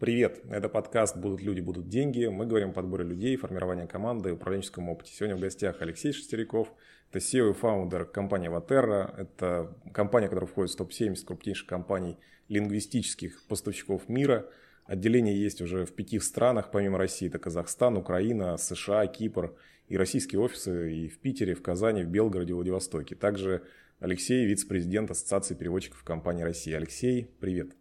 Привет, это подкаст «Будут люди, будут деньги». Мы говорим о подборе людей, формировании команды, управленческом опыте. Сегодня в гостях Алексей Шестеряков, это SEO и фаундер компании Ватерра. Это компания, которая входит в топ-70 крупнейших компаний лингвистических поставщиков мира. Отделение есть уже в пяти странах, помимо России. Это Казахстан, Украина, США, Кипр и российские офисы и в Питере, в Казани, в Белгороде, Владивостоке. Также Алексей, вице-президент Ассоциации переводчиков компании России. Алексей, привет.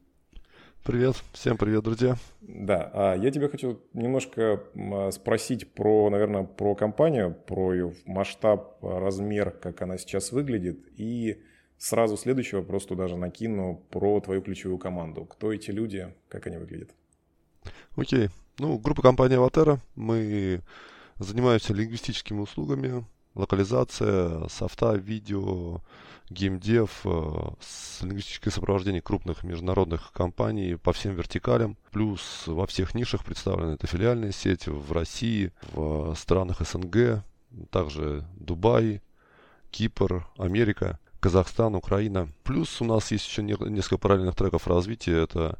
Привет, всем привет, друзья. Да, а я тебя хочу немножко спросить про, наверное, про компанию, про ее масштаб, размер, как она сейчас выглядит, и сразу следующий вопрос туда же накину про твою ключевую команду. Кто эти люди, как они выглядят? Окей. Ну, группа компании Аватара. Мы занимаемся лингвистическими услугами, локализация, софта, видео, геймдев, э, с лингвистическое сопровождение крупных международных компаний по всем вертикалям. Плюс во всех нишах представлены это филиальные сети в России, в странах СНГ, также Дубай, Кипр, Америка, Казахстан, Украина. Плюс у нас есть еще несколько параллельных треков развития. Это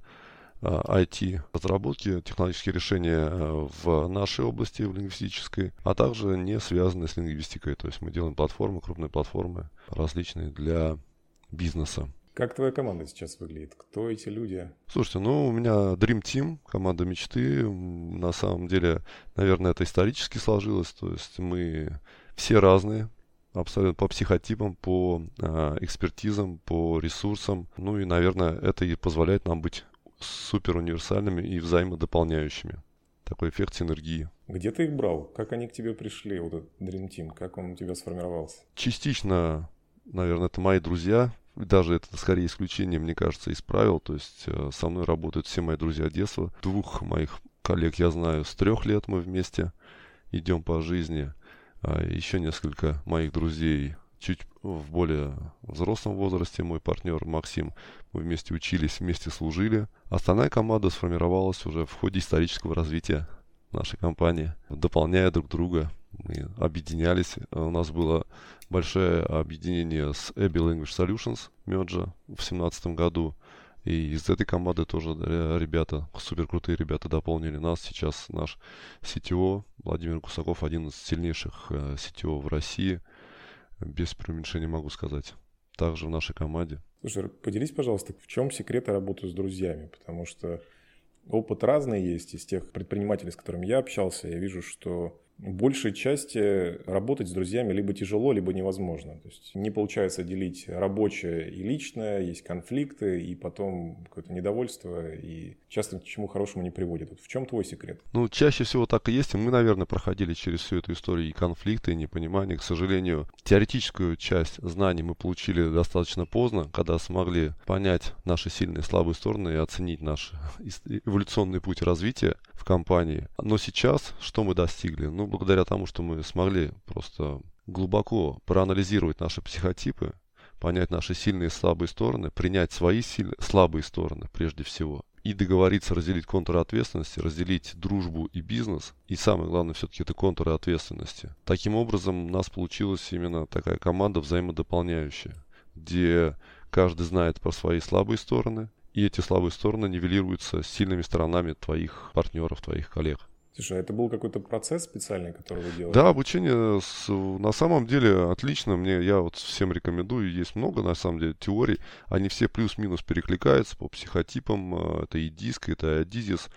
IT-разработки, э, технологические решения э, в нашей области, в лингвистической, а также не связанные с лингвистикой. То есть мы делаем платформы, крупные платформы различные для бизнеса. Как твоя команда сейчас выглядит? Кто эти люди? Слушайте, ну у меня Dream Team, команда мечты. На самом деле, наверное, это исторически сложилось. То есть мы все разные, абсолютно по психотипам, по э, экспертизам, по ресурсам. Ну и, наверное, это и позволяет нам быть супер универсальными и взаимодополняющими. Такой эффект синергии. Где ты их брал? Как они к тебе пришли, вот этот Dream Team? Как он у тебя сформировался? Частично, наверное, это мои друзья. Даже это скорее исключение, мне кажется, из правил. То есть э, со мной работают все мои друзья детства. Двух моих коллег я знаю с трех лет мы вместе идем по жизни. А еще несколько моих друзей чуть в более взрослом возрасте мой партнер Максим. Мы вместе учились, вместе служили. Остальная команда сформировалась уже в ходе исторического развития нашей компании, дополняя друг друга. Мы объединялись. У нас было большое объединение с Abby Language Solutions, Мерджа, в 2017 году. И из этой команды тоже ребята, супер крутые ребята дополнили нас. Сейчас наш CTO Владимир Кусаков, один из сильнейших э, CTO в России – без преуменьшения могу сказать. Также в нашей команде. Слушай, поделись, пожалуйста, в чем секреты работы с друзьями? Потому что опыт разный есть из тех предпринимателей, с которыми я общался. Я вижу, что в большей части работать с друзьями либо тяжело, либо невозможно. То есть не получается делить рабочее и личное, есть конфликты, и потом какое-то недовольство, и часто к чему хорошему не приводит. Вот в чем твой секрет? Ну, чаще всего так и есть. И мы, наверное, проходили через всю эту историю и конфликты, и непонимание. К сожалению, теоретическую часть знаний мы получили достаточно поздно, когда смогли понять наши сильные и слабые стороны и оценить наш эволюционный путь развития в компании. Но сейчас что мы достигли? Ну, благодаря тому, что мы смогли просто глубоко проанализировать наши психотипы, понять наши сильные и слабые стороны, принять свои сильные, слабые стороны прежде всего, и договориться разделить контуры ответственности, разделить дружбу и бизнес, и самое главное все-таки это контуры ответственности. Таким образом у нас получилась именно такая команда взаимодополняющая, где каждый знает про свои слабые стороны, и эти слабые стороны нивелируются сильными сторонами твоих партнеров, твоих коллег. Слушай, а это был какой-то процесс специальный, который вы делали? Да, обучение с, на самом деле отлично. Мне я вот всем рекомендую. Есть много на самом деле теорий. Они все плюс-минус перекликаются по психотипам. Э, это и диск, это и адизис,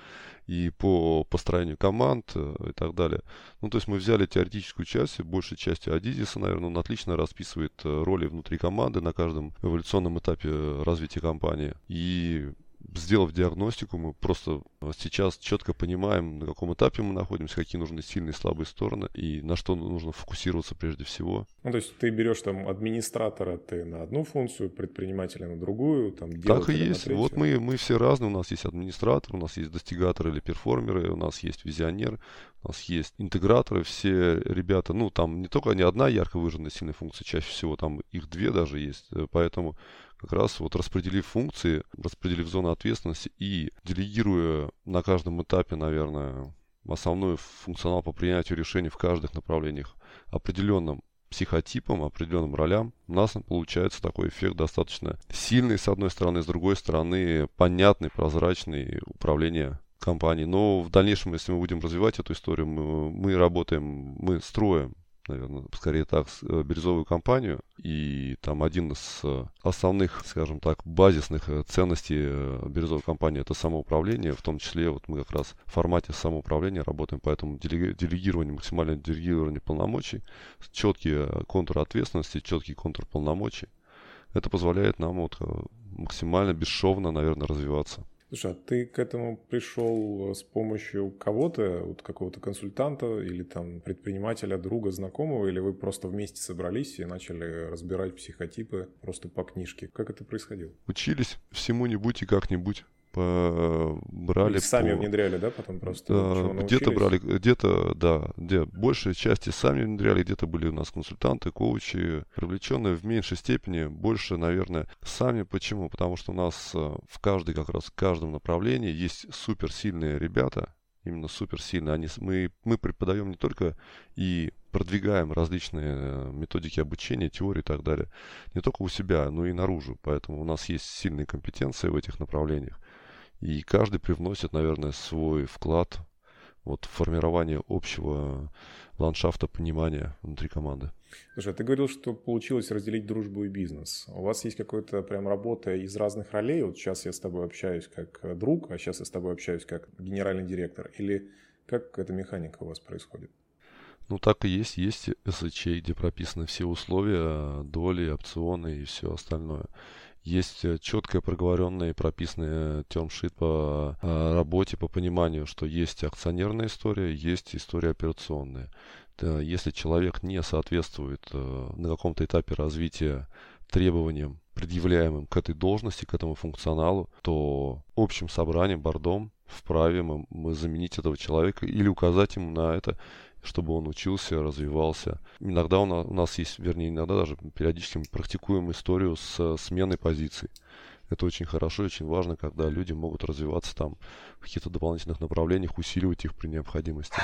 и по построению команд э, и так далее. Ну, то есть мы взяли теоретическую часть, большей части адизиса, наверное, он отлично расписывает э, роли внутри команды на каждом эволюционном этапе развития компании. И сделав диагностику, мы просто сейчас четко понимаем, на каком этапе мы находимся, какие нужны сильные и слабые стороны и на что нужно фокусироваться прежде всего. Ну, то есть ты берешь там администратора ты на одну функцию, предпринимателя на другую, там Так и есть. Вот мы, мы все разные. У нас есть администратор, у нас есть достигаторы или перформеры, у нас есть визионер, у нас есть интеграторы, все ребята, ну, там не только не одна ярко выраженная сильная функция, чаще всего там их две даже есть, поэтому как раз вот распределив функции, распределив зоны ответственности и делегируя на каждом этапе, наверное, основной функционал по принятию решений в каждых направлениях определенным психотипам, определенным ролям, у нас получается такой эффект достаточно сильный, с одной стороны, с другой стороны, понятный, прозрачный управление компании. Но в дальнейшем, если мы будем развивать эту историю, мы, мы работаем, мы строим наверное, скорее так, э, бирюзовую компанию. И там один из э, основных, скажем так, базисных э, ценностей бирюзовой компании это самоуправление. В том числе вот мы как раз в формате самоуправления работаем, поэтому делегирование, максимальное делегирование полномочий, четкие контуры ответственности, четкий контур полномочий. Это позволяет нам вот максимально бесшовно, наверное, развиваться. Слушай, а ты к этому пришел э, с помощью кого-то, вот какого-то консультанта или там предпринимателя, друга, знакомого, или вы просто вместе собрались и начали разбирать психотипы просто по книжке? Как это происходило? Учились всему-нибудь и как-нибудь брали. И сами по... внедряли, да, потом просто? Да, где-то брали, где-то, да, где большей части сами внедряли, где-то были у нас консультанты, коучи, привлеченные в меньшей степени, больше, наверное, сами. Почему? Потому что у нас э, в каждой, как раз в каждом направлении есть суперсильные ребята, именно суперсильные. Они, мы, мы преподаем не только и продвигаем различные э, методики обучения, теории и так далее, не только у себя, но и наружу. Поэтому у нас есть сильные компетенции в этих направлениях. И каждый привносит, наверное, свой вклад вот, в формирование общего ландшафта понимания внутри команды. Слушай, а ты говорил, что получилось разделить дружбу и бизнес. У вас есть какая-то прям работа из разных ролей? Вот сейчас я с тобой общаюсь как друг, а сейчас я с тобой общаюсь как генеральный директор. Или как эта механика у вас происходит? Ну, так и есть. Есть СЧ, где прописаны все условия, доли, опционы и все остальное. Есть э, четкая проговоренная и прописанная термшит по э, работе, по пониманию, что есть акционерная история, есть история операционная. Если человек не соответствует э, на каком-то этапе развития требованиям, предъявляемым к этой должности, к этому функционалу, то общим собранием, бордом вправе мы заменить этого человека или указать ему на это чтобы он учился, развивался. Иногда у нас, у нас есть, вернее, иногда даже периодически мы практикуем историю с сменой позиций. Это очень хорошо очень важно, когда люди могут развиваться там в каких-то дополнительных направлениях, усиливать их при необходимости.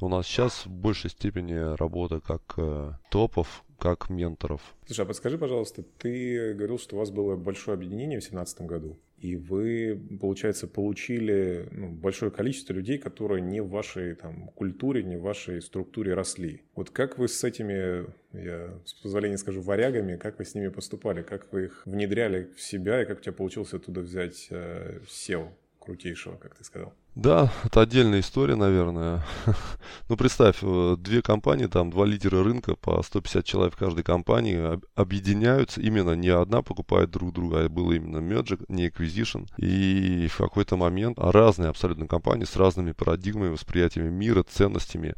Но у нас сейчас в большей степени работа как э, топов, как менторов. Слушай, а подскажи, пожалуйста, ты говорил, что у вас было большое объединение в 2017 году и вы, получается, получили ну, большое количество людей, которые не в вашей там, культуре, не в вашей структуре росли. Вот как вы с этими, я с позволения скажу, варягами, как вы с ними поступали, как вы их внедряли в себя, и как у тебя получилось оттуда взять э, крутейшего, как ты сказал? Да, это отдельная история, наверное. ну, представь, э, две компании, там два лидера рынка, по 150 человек в каждой компании объединяются. Именно не одна покупает друг друга, а было именно merge, не acquisition. И в какой-то момент разные абсолютно компании с разными парадигмами, восприятиями мира, ценностями,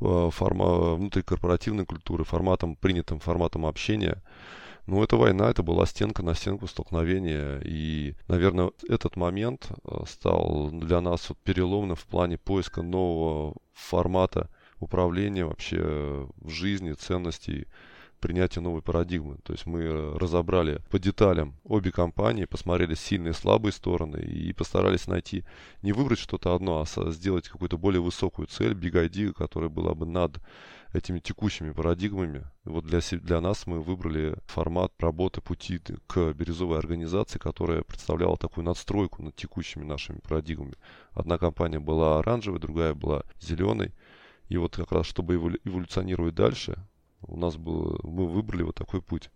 э, форма, внутрикорпоративной культуры, форматом, принятым форматом общения – ну, эта война, это была стенка на стенку столкновения. И, наверное, этот момент э, стал для нас вот переломным в плане поиска нового формата управления вообще в жизни, ценностей, принятия новой парадигмы. То есть мы э, разобрали по деталям обе компании, посмотрели сильные и слабые стороны и постарались найти, не выбрать что-то одно, а сделать какую-то более высокую цель, big idea, которая была бы над этими текущими парадигмами. Вот для, для нас мы выбрали формат работы пути к бирюзовой организации, которая представляла такую надстройку над текущими нашими парадигмами. Одна компания была оранжевой, другая была зеленой. И вот как раз, чтобы эволюционировать дальше, у нас был, мы выбрали вот такой путь.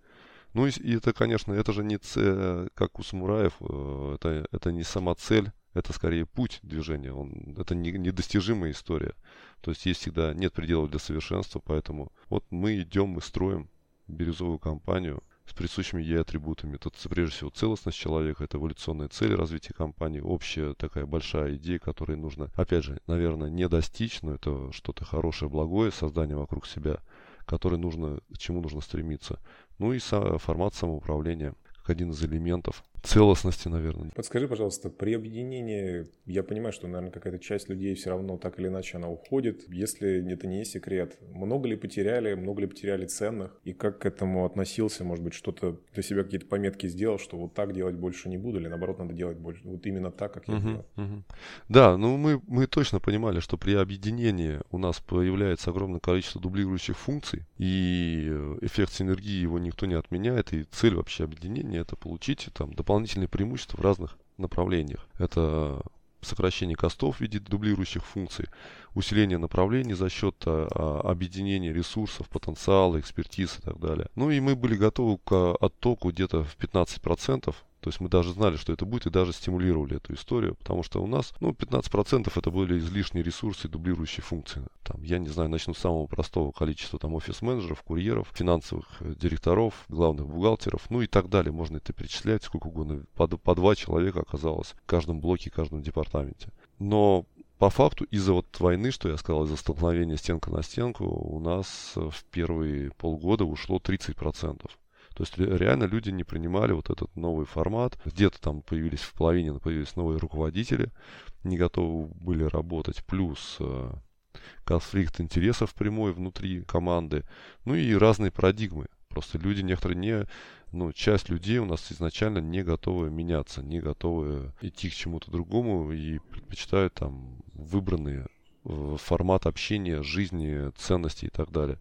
Ну и, и это, конечно, это же не цель, как у самураев, э, это, это не сама цель, это скорее путь движения, он, это не, недостижимая история. То есть есть всегда, нет пределов для совершенства, поэтому вот мы идем, мы строим бирюзовую компанию с присущими ей атрибутами. Тут прежде всего целостность человека, это эволюционная цель развития компании, общая такая большая идея, которой нужно, опять же, наверное, не достичь, но это что-то хорошее, благое, создание вокруг себя, которое нужно, к чему нужно стремиться. Ну и формат самоуправления как один из элементов целостности, наверное. Подскажи, пожалуйста, при объединении, я понимаю, что, наверное, какая-то часть людей все равно так или иначе она уходит. Если это не секрет, много ли потеряли, много ли потеряли ценных, и как к этому относился, может быть, что-то для себя какие-то пометки сделал, что вот так делать больше не буду, или наоборот, надо делать больше, вот именно так, как я uh-huh, делал. Uh-huh. Да, ну мы, мы точно понимали, что при объединении у нас появляется огромное количество дублирующих функций, и эффект синергии его никто не отменяет, и цель вообще объединения это получить там дополнительные преимущества в разных направлениях. Это сокращение костов в виде дублирующих функций, усиление направлений за счет а, а, объединения ресурсов, потенциала, экспертиз и так далее. Ну и мы были готовы к оттоку где-то в 15%. То есть мы даже знали, что это будет, и даже стимулировали эту историю, потому что у нас, ну, 15% это были излишние ресурсы, дублирующие функции. Там, я не знаю, начну с самого простого количества там офис-менеджеров, курьеров, финансовых э, директоров, главных бухгалтеров, ну и так далее. Можно это перечислять сколько угодно. По, по два человека оказалось в каждом блоке, в каждом департаменте. Но по факту из-за вот войны, что я сказал, из-за столкновения стенка на стенку, у нас э, в первые полгода ушло 30%. То есть реально люди не принимали вот этот новый формат. Где-то там появились в половине появились новые руководители, не готовы были работать. Плюс э, конфликт интересов прямой внутри команды. Ну и разные парадигмы. Просто люди некоторые не ну, часть людей у нас изначально не готовы меняться, не готовы идти к чему-то другому и предпочитают там выбранные э, формат общения, жизни, ценностей и так далее.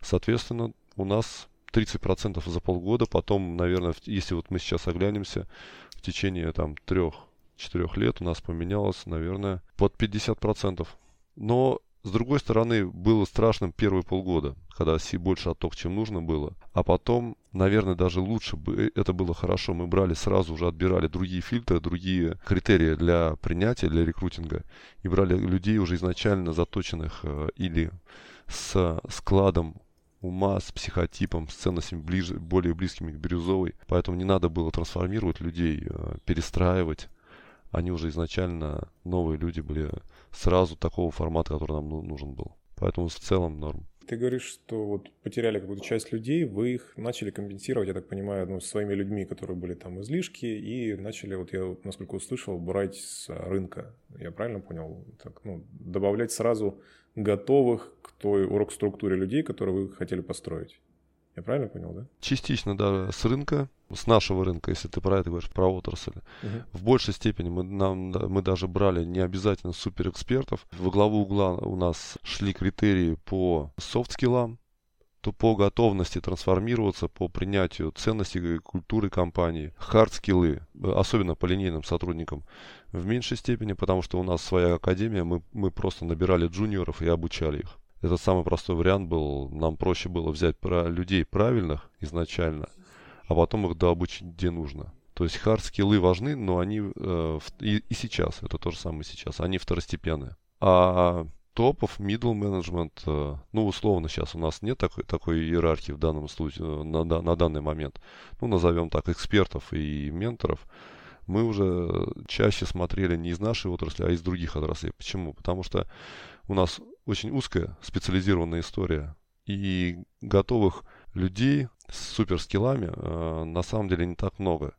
Соответственно, у нас 30% за полгода, потом, наверное, если вот мы сейчас оглянемся, в течение там трех-четырех лет у нас поменялось, наверное, под 50%. Но с другой стороны, было страшным первые полгода, когда си больше отток, чем нужно было. А потом, наверное, даже лучше бы э, это было хорошо. Мы брали сразу уже, отбирали другие фильтры, другие критерии для принятия, для рекрутинга. И брали людей уже изначально заточенных э, или с складом ума, с психотипом, с ценностями ближе, более близкими к бирюзовой. Поэтому не надо было трансформировать людей, э, перестраивать они уже изначально, новые люди были сразу такого формата, который нам ну, нужен был. Поэтому в целом норм. Ты говоришь, что вот потеряли какую-то часть людей, вы их начали компенсировать, я так понимаю, ну, своими людьми, которые были там излишки, и начали, вот я, насколько услышал, брать с рынка. Я правильно понял? Так, ну, добавлять сразу готовых той урок структуре людей, которые вы хотели построить. Я правильно понял, да? Частично, да, с рынка, с нашего рынка, если ты про это говоришь, про отрасль. Угу. В большей степени мы, нам, мы даже брали не обязательно суперэкспертов. Во главу угла у нас шли критерии по софт-скиллам, то по готовности трансформироваться, по принятию ценностей культуры компании, хард-скиллы, особенно по линейным сотрудникам, в меньшей степени, потому что у нас своя академия, мы, мы просто набирали джуниоров и обучали их. Это самый простой вариант был. Нам проще было взять про людей правильных изначально, а потом их дообучить где нужно. То есть хард-скиллы важны, но они э, и, и сейчас, это то же самое сейчас, они второстепенные. А топов, middle management, э, ну, условно, сейчас у нас нет такой, такой иерархии в данном случае, э, на, на данный момент. Ну, назовем так, экспертов и менторов. Мы уже чаще смотрели не из нашей отрасли, а из других отраслей. Почему? Потому что у нас очень узкая специализированная история. И готовых людей с суперскиллами э, на самом деле не так много.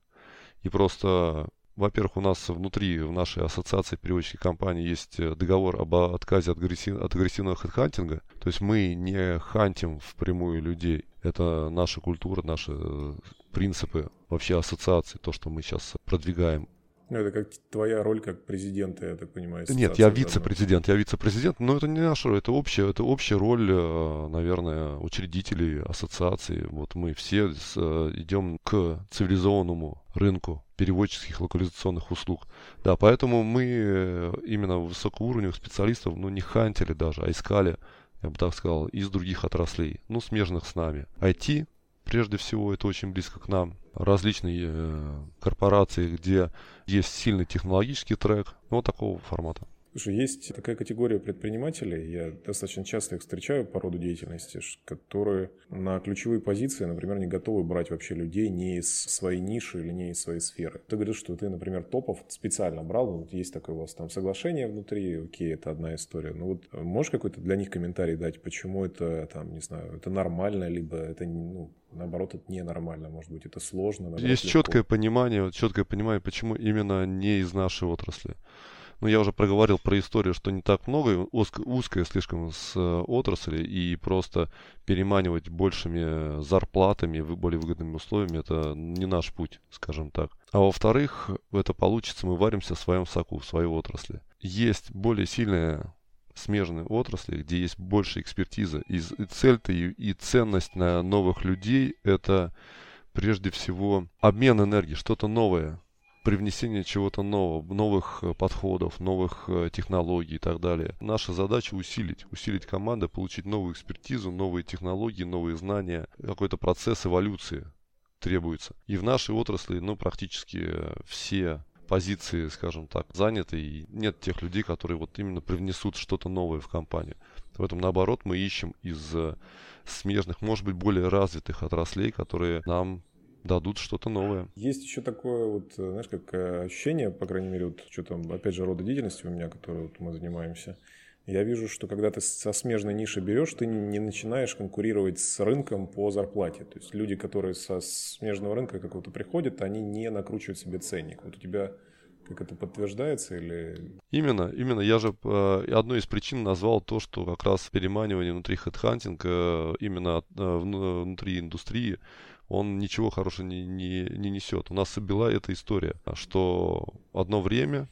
И просто, во-первых, у нас внутри, в нашей ассоциации переводческих компаний есть э, договор об отказе от, агрессив, от агрессивного хедхантинга. То есть мы не хантим впрямую людей. Это наша культура, наши э, принципы вообще ассоциации, то, что мы сейчас продвигаем. Ну, это как твоя роль как президента, я так понимаю. Нет, я вице-президент, я вице-президент, но это не наша роль, это общая, это общая роль, э, наверное, учредителей ассоциации. Вот мы все э, идем к цивилизованному рынку переводческих локализационных услуг. Да, поэтому мы э, именно высокоуровневых специалистов, ну, не хантили даже, а искали, я бы так сказал, из других отраслей, ну, смежных с нами. IT, прежде всего, это очень близко к нам различные э, корпорации, где есть сильный технологический трек, ну, вот такого формата. Слушай, есть такая категория предпринимателей, я достаточно часто их встречаю по роду деятельности, которые на ключевые позиции, например, не готовы брать вообще людей не из своей ниши или не из своей сферы. Ты говоришь, что ты, например, топов специально брал, вот есть такое у вас там соглашение внутри, окей, это одна история. Ну вот можешь какой-то для них комментарий дать, почему это там, не знаю, это нормально, либо это ну, наоборот, это ненормально, может быть, это сложно. Наоборот, Есть легко. четкое понимание, четкое понимание, почему именно не из нашей отрасли. Ну, я уже проговорил про историю, что не так много, узкая слишком с э, отрасли, и просто переманивать большими зарплатами, более выгодными условиями, это не наш путь, скажем так. А во-вторых, это получится, мы варимся в своем соку, в своей отрасли. Есть более сильная смежные отрасли, где есть больше экспертиза. И, и цель-то и, и ценность на новых людей – это прежде всего обмен энергии, что-то новое, привнесение чего-то нового, новых э, подходов, новых э, технологий и так далее. Наша задача усилить, усилить команду, получить новую экспертизу, новые технологии, новые знания, какой-то процесс эволюции требуется. И в нашей отрасли, ну, практически все позиции, скажем так, заняты, и нет тех людей, которые вот именно привнесут что-то новое в компанию. В этом, наоборот, мы ищем из смежных, может быть, более развитых отраслей, которые нам дадут что-то новое. Есть еще такое вот, знаешь, как э, ощущение, по крайней мере, вот что там, опять же, рода деятельности у меня, которой вот мы занимаемся. Я вижу, что когда ты со смежной ниши берешь, ты не начинаешь конкурировать с рынком по зарплате. То есть люди, которые со смежного рынка какого-то приходят, они не накручивают себе ценник. Вот у тебя как это подтверждается или... Именно, именно. Я же э, одной из причин назвал то, что как раз переманивание внутри хедхантинга э, именно э, внутри индустрии он ничего хорошего не, не, не несет. У нас была эта история, что одно время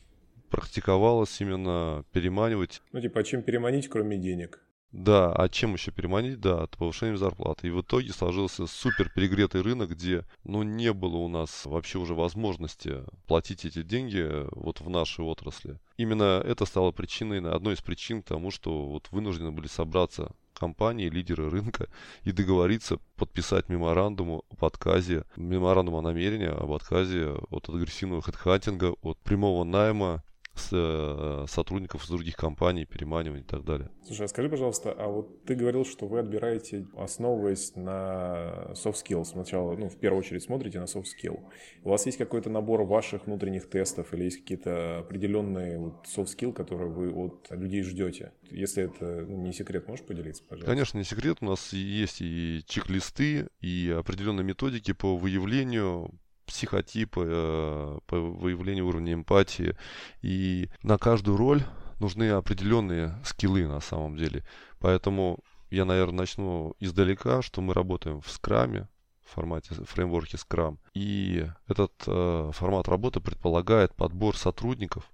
практиковалось именно переманивать. Ну, типа, а чем переманить, кроме денег? Да, а чем еще переманить? Да, от повышения зарплаты. И в итоге сложился супер перегретый рынок, где, ну, не было у нас вообще уже возможности платить эти деньги вот в нашей отрасли. Именно это стало причиной, одной из причин к тому, что вот вынуждены были собраться компании, лидеры рынка и договориться подписать меморандум об отказе, меморандум о намерении об отказе от агрессивного хедхантинга, от прямого найма с, э, сотрудников из других компаний, переманивания и так далее. Слушай, а скажи, пожалуйста, а вот ты говорил, что вы отбираете, основываясь на soft skills, сначала, ну, в первую очередь смотрите на soft skill. У вас есть какой-то набор ваших внутренних тестов или есть какие-то определенные вот soft skill, которые вы от людей ждете? Если это ну, не секрет, можешь поделиться, пожалуйста? Конечно, не секрет. У нас есть и чек-листы, и определенные методики по выявлению психотипы, э, по выявлению уровня эмпатии. И на каждую роль нужны определенные скиллы на самом деле. Поэтому я, наверное, начну издалека, что мы работаем в скраме, в формате фреймворке Scrum. И этот э, формат работы предполагает подбор сотрудников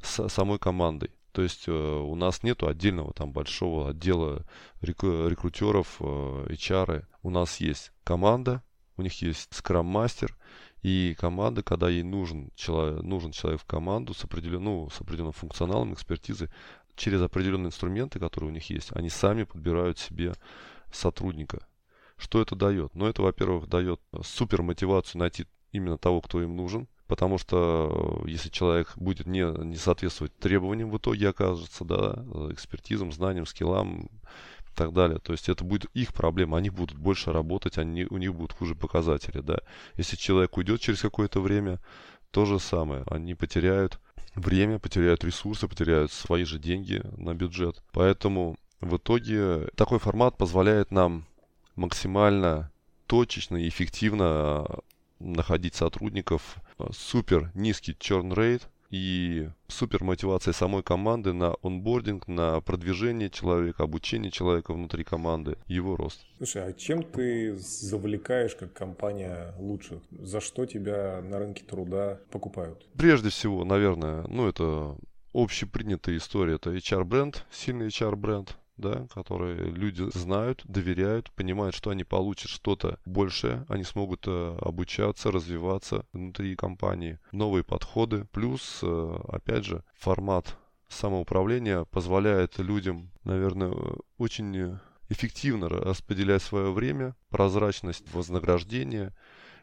с самой командой. То есть э, у нас нету отдельного там большого отдела рек- рекрутеров, э, HR. У нас есть команда, у них есть скрам-мастер, и команда, когда ей нужен человек, нужен человек в команду с, определен, ну, с определенным функционалом, экспертизой, через определенные инструменты, которые у них есть, они сами подбирают себе сотрудника. Что это дает? Ну, это, во-первых, дает супер мотивацию найти именно того, кто им нужен, потому что э, если человек будет не, не соответствовать требованиям, в итоге окажется, да, экспертизам, знаниям, скиллам, так далее. То есть это будет их проблема, они будут больше работать, они, у них будут хуже показатели, да. Если человек уйдет через какое-то время, то же самое, они потеряют время, потеряют ресурсы, потеряют свои же деньги на бюджет. Поэтому в итоге такой формат позволяет нам максимально точечно и эффективно находить сотрудников. Супер низкий churn rate, и супер мотивация самой команды на онбординг, на продвижение человека, обучение человека внутри команды, его рост. Слушай, а чем ты завлекаешь как компания лучших? За что тебя на рынке труда покупают? Прежде всего, наверное, ну это общепринятая история, это HR-бренд, сильный HR-бренд, да, которые люди знают, доверяют, понимают, что они получат что-то большее, они смогут э, обучаться, развиваться внутри компании, новые подходы, плюс, э, опять же, формат самоуправления позволяет людям, наверное, очень эффективно распределять свое время, прозрачность вознаграждения,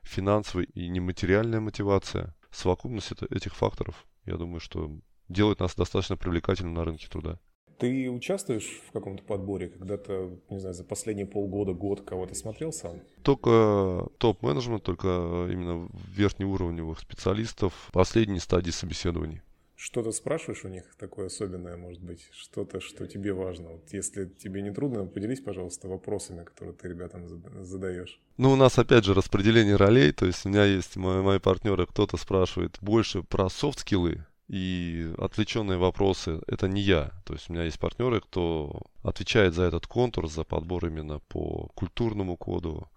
финансовая и нематериальная мотивация. Совокупность этих факторов, я думаю, что делает нас достаточно привлекательным на рынке труда. Ты участвуешь в каком-то подборе, когда-то, не знаю, за последние полгода, год кого-то смотрел сам? Только топ-менеджмент, только именно верхнеуровневых специалистов последней стадии собеседований. Что-то спрашиваешь у них такое особенное, может быть, что-то, что тебе важно. Вот если тебе не трудно, поделись, пожалуйста, вопросами, которые ты ребятам задаешь. Ну, у нас, опять же, распределение ролей, то есть у меня есть мои, мои партнеры, кто-то спрашивает больше про софт-скиллы, и отвлеченные вопросы – это не я. То есть у меня есть партнеры, кто отвечает за этот контур, за подбор именно по культурному коду,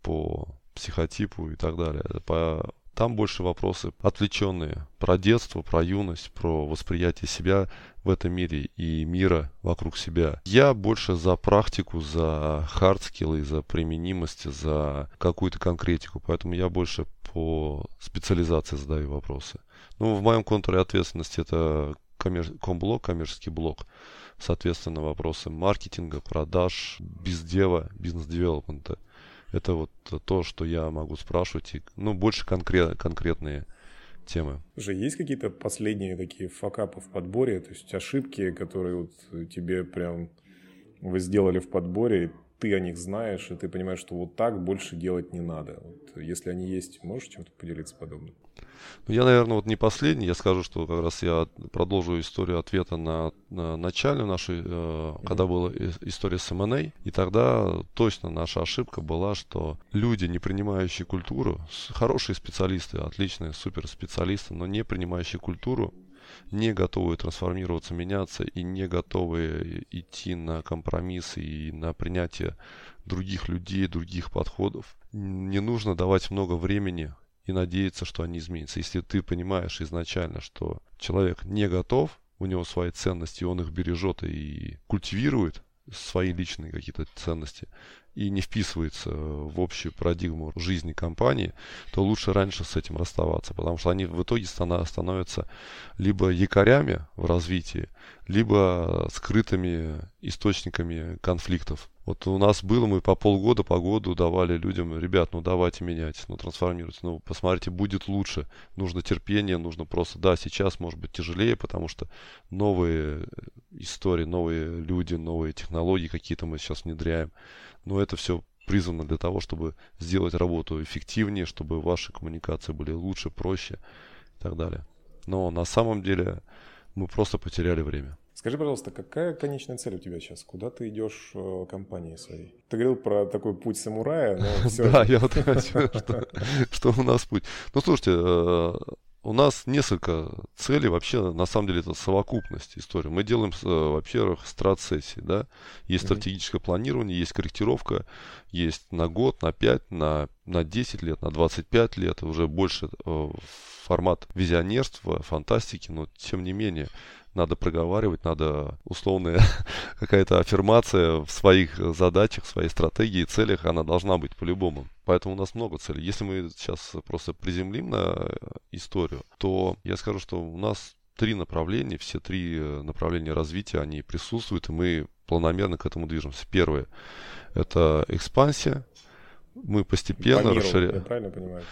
по психотипу и так далее. По Там больше вопросы отвлеченные про детство, про юность, про восприятие себя в этом мире и мира вокруг себя. Я больше за практику, за hard skill ы, за применимость, за какую-то конкретику. Поэтому я больше по специализации задаю вопросы. Ну, в моем контуре ответственности это коммер... комблок, коммерческий блок. Соответственно, вопросы маркетинга, продаж, biz dev а, business development а. Это вот то, что я могу спрашивать. И, ну, больше конкрет... конкретные темы. Уже есть какие-то последние такие факапы в подборе, то есть ошибки, которые вот тебе прям вы сделали в подборе, ты о них знаешь, и ты понимаешь, что вот так больше делать не надо. Вот, если они есть, можешь чем-то поделиться подобным? Ну, я, наверное, вот не последний. Я скажу, что как раз я продолжу историю ответа на, на начальную нашу, э, mm-hmm. когда была история с M&A. И тогда точно наша ошибка была, что люди, не принимающие культуру, хорошие специалисты, отличные суперспециалисты, но не принимающие культуру, не готовы трансформироваться, меняться и не готовы идти на компромиссы и на принятие других людей, других подходов. Не нужно давать много времени и надеяться, что они изменятся. Если ты понимаешь изначально, что человек не готов, у него свои ценности, он их бережет и культивирует, свои личные какие-то ценности, и не вписывается в общую парадигму жизни компании, то лучше раньше с этим расставаться, потому что они в итоге становятся либо якорями в развитии, либо скрытыми источниками конфликтов. Вот у нас было, мы по полгода, по году давали людям, ребят, ну давайте менять, ну трансформируйте, ну посмотрите, будет лучше. Нужно терпение, нужно просто, да, сейчас может быть тяжелее, потому что новые истории, новые люди, новые технологии какие-то мы сейчас внедряем но это все призвано для того, чтобы сделать работу эффективнее, чтобы ваши коммуникации были лучше, проще и так далее. Но на самом деле мы просто потеряли время. Скажи, пожалуйста, какая конечная цель у тебя сейчас? Куда ты идешь в компании своей? Ты говорил про такой путь самурая, но все... Да, я вот хочу, что у нас путь. Ну, слушайте, э, у нас несколько целей, вообще, на самом деле, это совокупность истории. Мы делаем, э, во-первых, страт-сессии, да, есть mm-hmm. стратегическое планирование, есть корректировка, есть на год, на 5, на, на 10 лет, на 25 лет, уже больше э, формат визионерства, фантастики, но тем не менее, надо проговаривать, надо условная какая-то аффирмация в своих задачах, в своей стратегии, целях, она должна быть по-любому. Поэтому у нас много целей. Если мы сейчас просто приземлим на историю, то я скажу, что у нас три направления, все три направления развития, они присутствуют, и мы планомерно к этому движемся. Первое – это экспансия, мы постепенно по расширяем. Я правильно понимаю?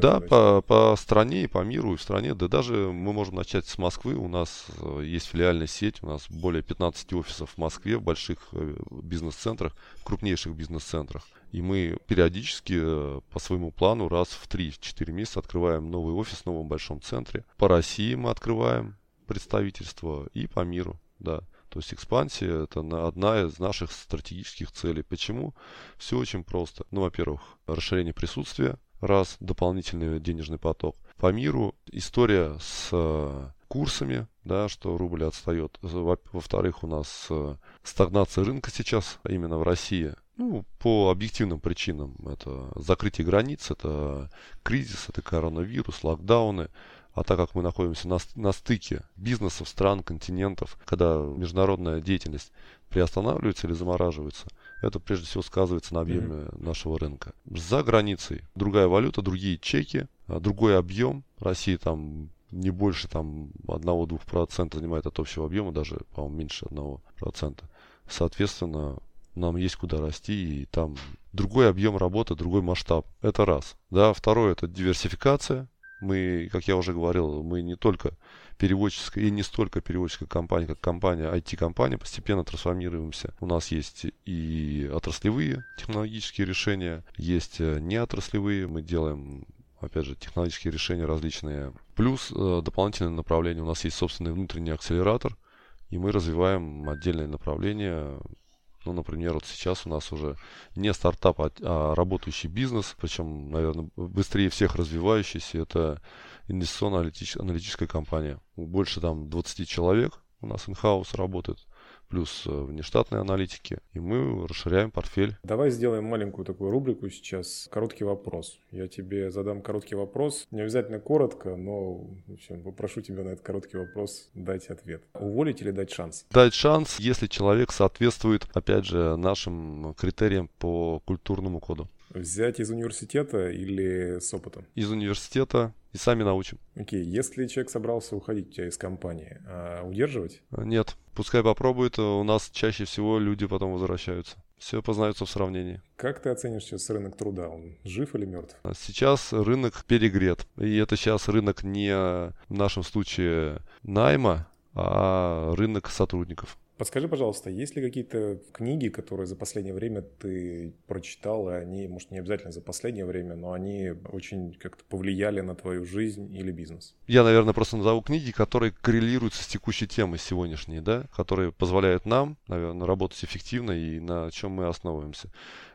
Да, по, по стране и по миру, и в стране. Да даже мы можем начать с Москвы. У нас э, есть филиальная сеть, у нас более 15 офисов в Москве, в больших э, бизнес-центрах, крупнейших бизнес-центрах. И мы периодически э, по своему плану раз в 3-4 месяца открываем новый офис в новом большом центре. По России мы открываем представительство и по миру, да. То есть экспансия это одна из наших стратегических целей. Почему? Все очень просто. Ну, во-первых, расширение присутствия, раз, дополнительный денежный поток. По миру история с э, курсами, да, что рубль отстает. Во-вторых, у нас э, стагнация рынка сейчас именно в России. Ну, по объективным причинам. Это закрытие границ, это кризис, это коронавирус, локдауны. А так как мы находимся на, на стыке бизнесов, стран, континентов, когда международная деятельность приостанавливается или замораживается, это прежде всего сказывается на объеме mm-hmm. нашего рынка. За границей другая валюта, другие чеки, а, другой объем. Россия там не больше там 1-2% занимает от общего объема, даже, по-моему, меньше 1%. Соответственно, нам есть куда расти, и там другой объем работы, другой масштаб. Это раз. Да, второе это диверсификация. Мы, как я уже говорил, мы не только переводческая и не столько переводческая компания, как компания, IT-компания, постепенно трансформируемся. У нас есть и отраслевые технологические решения, есть э, неотраслевые. Мы делаем опять же, технологические решения различные. Плюс э, дополнительное направление. У нас есть собственный внутренний акселератор, и мы развиваем отдельное направление ну, например, вот сейчас у нас уже не стартап, а, а работающий бизнес, причем, наверное, быстрее всех развивающийся, это инвестиционно-аналитическая компания. Больше там 20 человек у нас in-house работает. Плюс э, внештатные аналитики, и мы расширяем портфель. Давай сделаем маленькую такую рубрику сейчас. Короткий вопрос. Я тебе задам короткий вопрос. Не обязательно коротко, но в общем, попрошу тебя на этот короткий вопрос дать ответ. Уволить или дать шанс? Дать шанс, если человек соответствует, опять же, нашим критериям по культурному коду. Взять из университета или с опытом? Из университета и сами научим. Окей, если человек собрался уходить у тебя из компании, а удерживать? Нет, пускай попробует, у нас чаще всего люди потом возвращаются. Все познается в сравнении. Как ты оценишь сейчас рынок труда? Он жив или мертв? Сейчас рынок перегрет. И это сейчас рынок не в нашем случае найма, а рынок сотрудников. Подскажи, пожалуйста, есть ли какие-то книги, которые за последнее время ты прочитал, и они, может, не обязательно за последнее время, но они очень как-то повлияли на твою жизнь или бизнес? Я, наверное, просто назову книги, которые коррелируются с текущей темой сегодняшней, да, которые позволяют нам, наверное, работать эффективно и на чем мы основываемся.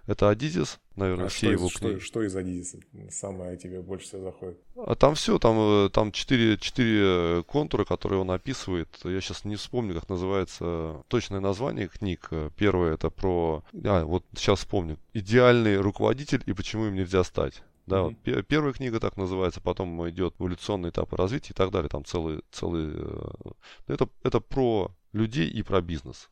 Это Адизис, наверное, а все что его из, книги. Что, что из Адизиса самое тебе больше всего заходит? А там все, там, э, там четыре, четыре контура, которые он описывает. Я сейчас не вспомню, как называется точное название книг. Первое это про... А, вот сейчас вспомню. Идеальный руководитель и почему им нельзя стать. Да, mm-hmm. вот первая книга так называется, потом идет эволюционный этап развития и так далее. Там целый, целый... э, Это, это про людей и про бизнес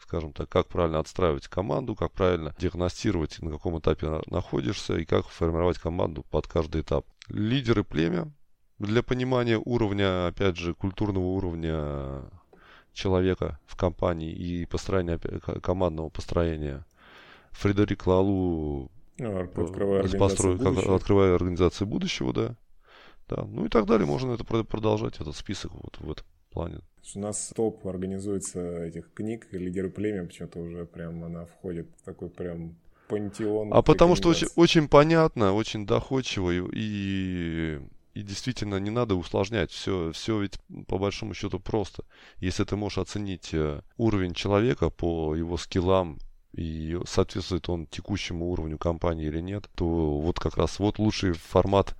скажем так, как правильно отстраивать команду, как правильно диагностировать, на каком этапе находишься и как формировать команду под каждый этап. Лидеры племя для понимания уровня, опять же, культурного уровня человека в компании и построения командного построения. Фредерик Лалу открывая, построил, как, открывая организацию будущего, да. Да, ну и так далее. Можно это продолжать, этот список вот в этом плане. У нас топ организуется этих книг, лидеры племя, почему-то уже прям она входит в такой прям пантеон. А потому что очень, очень понятно, очень доходчиво и, и действительно не надо усложнять. Все, все ведь по большому счету просто. Если ты можешь оценить э, уровень человека по его скиллам и соответствует он текущему уровню компании или нет, то вот как раз вот лучший формат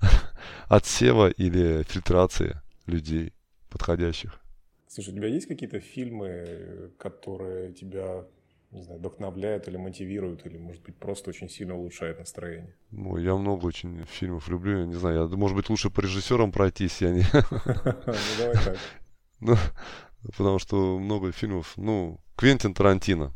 отсева или фильтрации людей подходящих. Слушай, у тебя есть какие-то фильмы, которые тебя, не знаю, вдохновляют или мотивируют, или, может быть, просто очень сильно улучшают настроение? Ну, я много очень фильмов люблю, я не знаю, я, может быть, лучше по режиссерам пройтись, я не... Ну, давай так. Ну, потому что много фильмов, ну, Квентин Тарантино.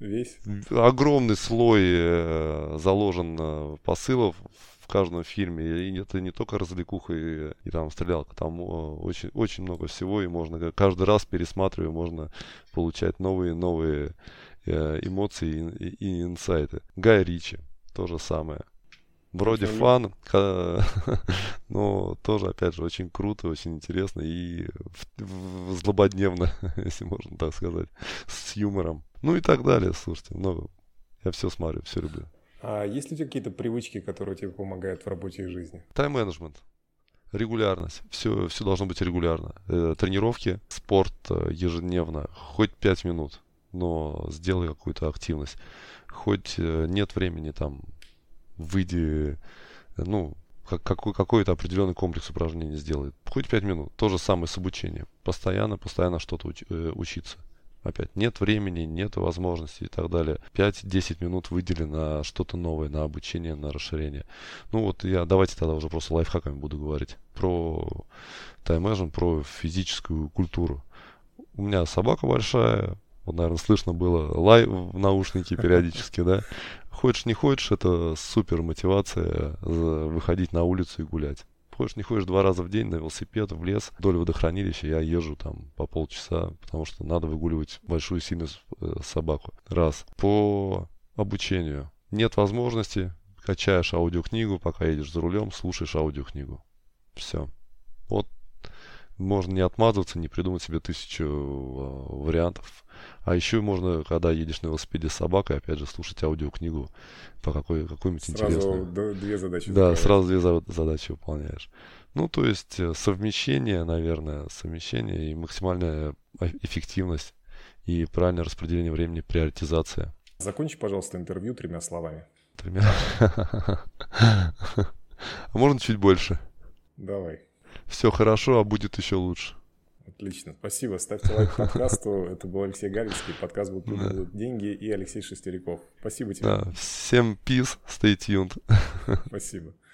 Весь? Огромный слой э, заложен э, посылов в каждом фильме. И это не только развлекуха и, и там стрелялка, там очень, очень много всего, и можно каждый раз пересматривая, можно получать новые новые э, эмоции и, и инсайты. Гай Ричи, то же самое. Вроде фан, но тоже, опять же, очень круто, очень интересно и злободневно, если можно так сказать, с юмором. Ну и так далее, слушайте, много. Я все смотрю, все люблю. А есть ли у тебя какие-то привычки, которые тебе помогают в работе и жизни? Тайм-менеджмент. Регулярность. Все, все должно быть регулярно. Э, тренировки, спорт э, ежедневно. Хоть 5 минут, но сделай какую-то активность. Хоть э, нет времени там, выйди, ну, как, какой, какой-то определенный комплекс упражнений сделай. Хоть 5 минут. То же самое с обучением. Постоянно, постоянно что-то уч, учиться. Опять нет времени, нет возможности и так далее. 5-10 минут выдели на что-то новое, на обучение, на расширение. Ну вот я давайте тогда уже просто лайфхаками буду говорить про тайм про физическую культуру. У меня собака большая, вот, наверное, слышно было лай в наушнике периодически, да. Хочешь, не хочешь, это супер мотивация выходить на улицу и гулять. Хочешь, не ходишь два раза в день на велосипед в лес вдоль водохранилища, я езжу там по полчаса, потому что надо выгуливать большую сильную э, собаку. Раз. По обучению. Нет возможности, качаешь аудиокнигу, пока едешь за рулем, слушаешь аудиокнигу. Все. Вот можно не отмазываться, не придумать себе тысячу э, вариантов. А еще можно, когда едешь на велосипеде с собакой, опять же, слушать аудиокнигу по какой, какой-нибудь сразу интересной. две задачи. Да, сразу две за- задачи выполняешь. Ну, то есть э, совмещение, наверное, совмещение и максимальная эффективность и правильное распределение времени, приоритизация. Закончи, пожалуйста, интервью тремя словами. Тремя? А можно чуть больше? Давай. Все хорошо, а будет еще лучше. Отлично. Спасибо. Ставьте лайк подкасту. Это был Алексей Галицкий. Подкаст «Будут люди, будут деньги» и Алексей Шестериков. Спасибо тебе. Да. Всем peace. Stay tuned. Спасибо.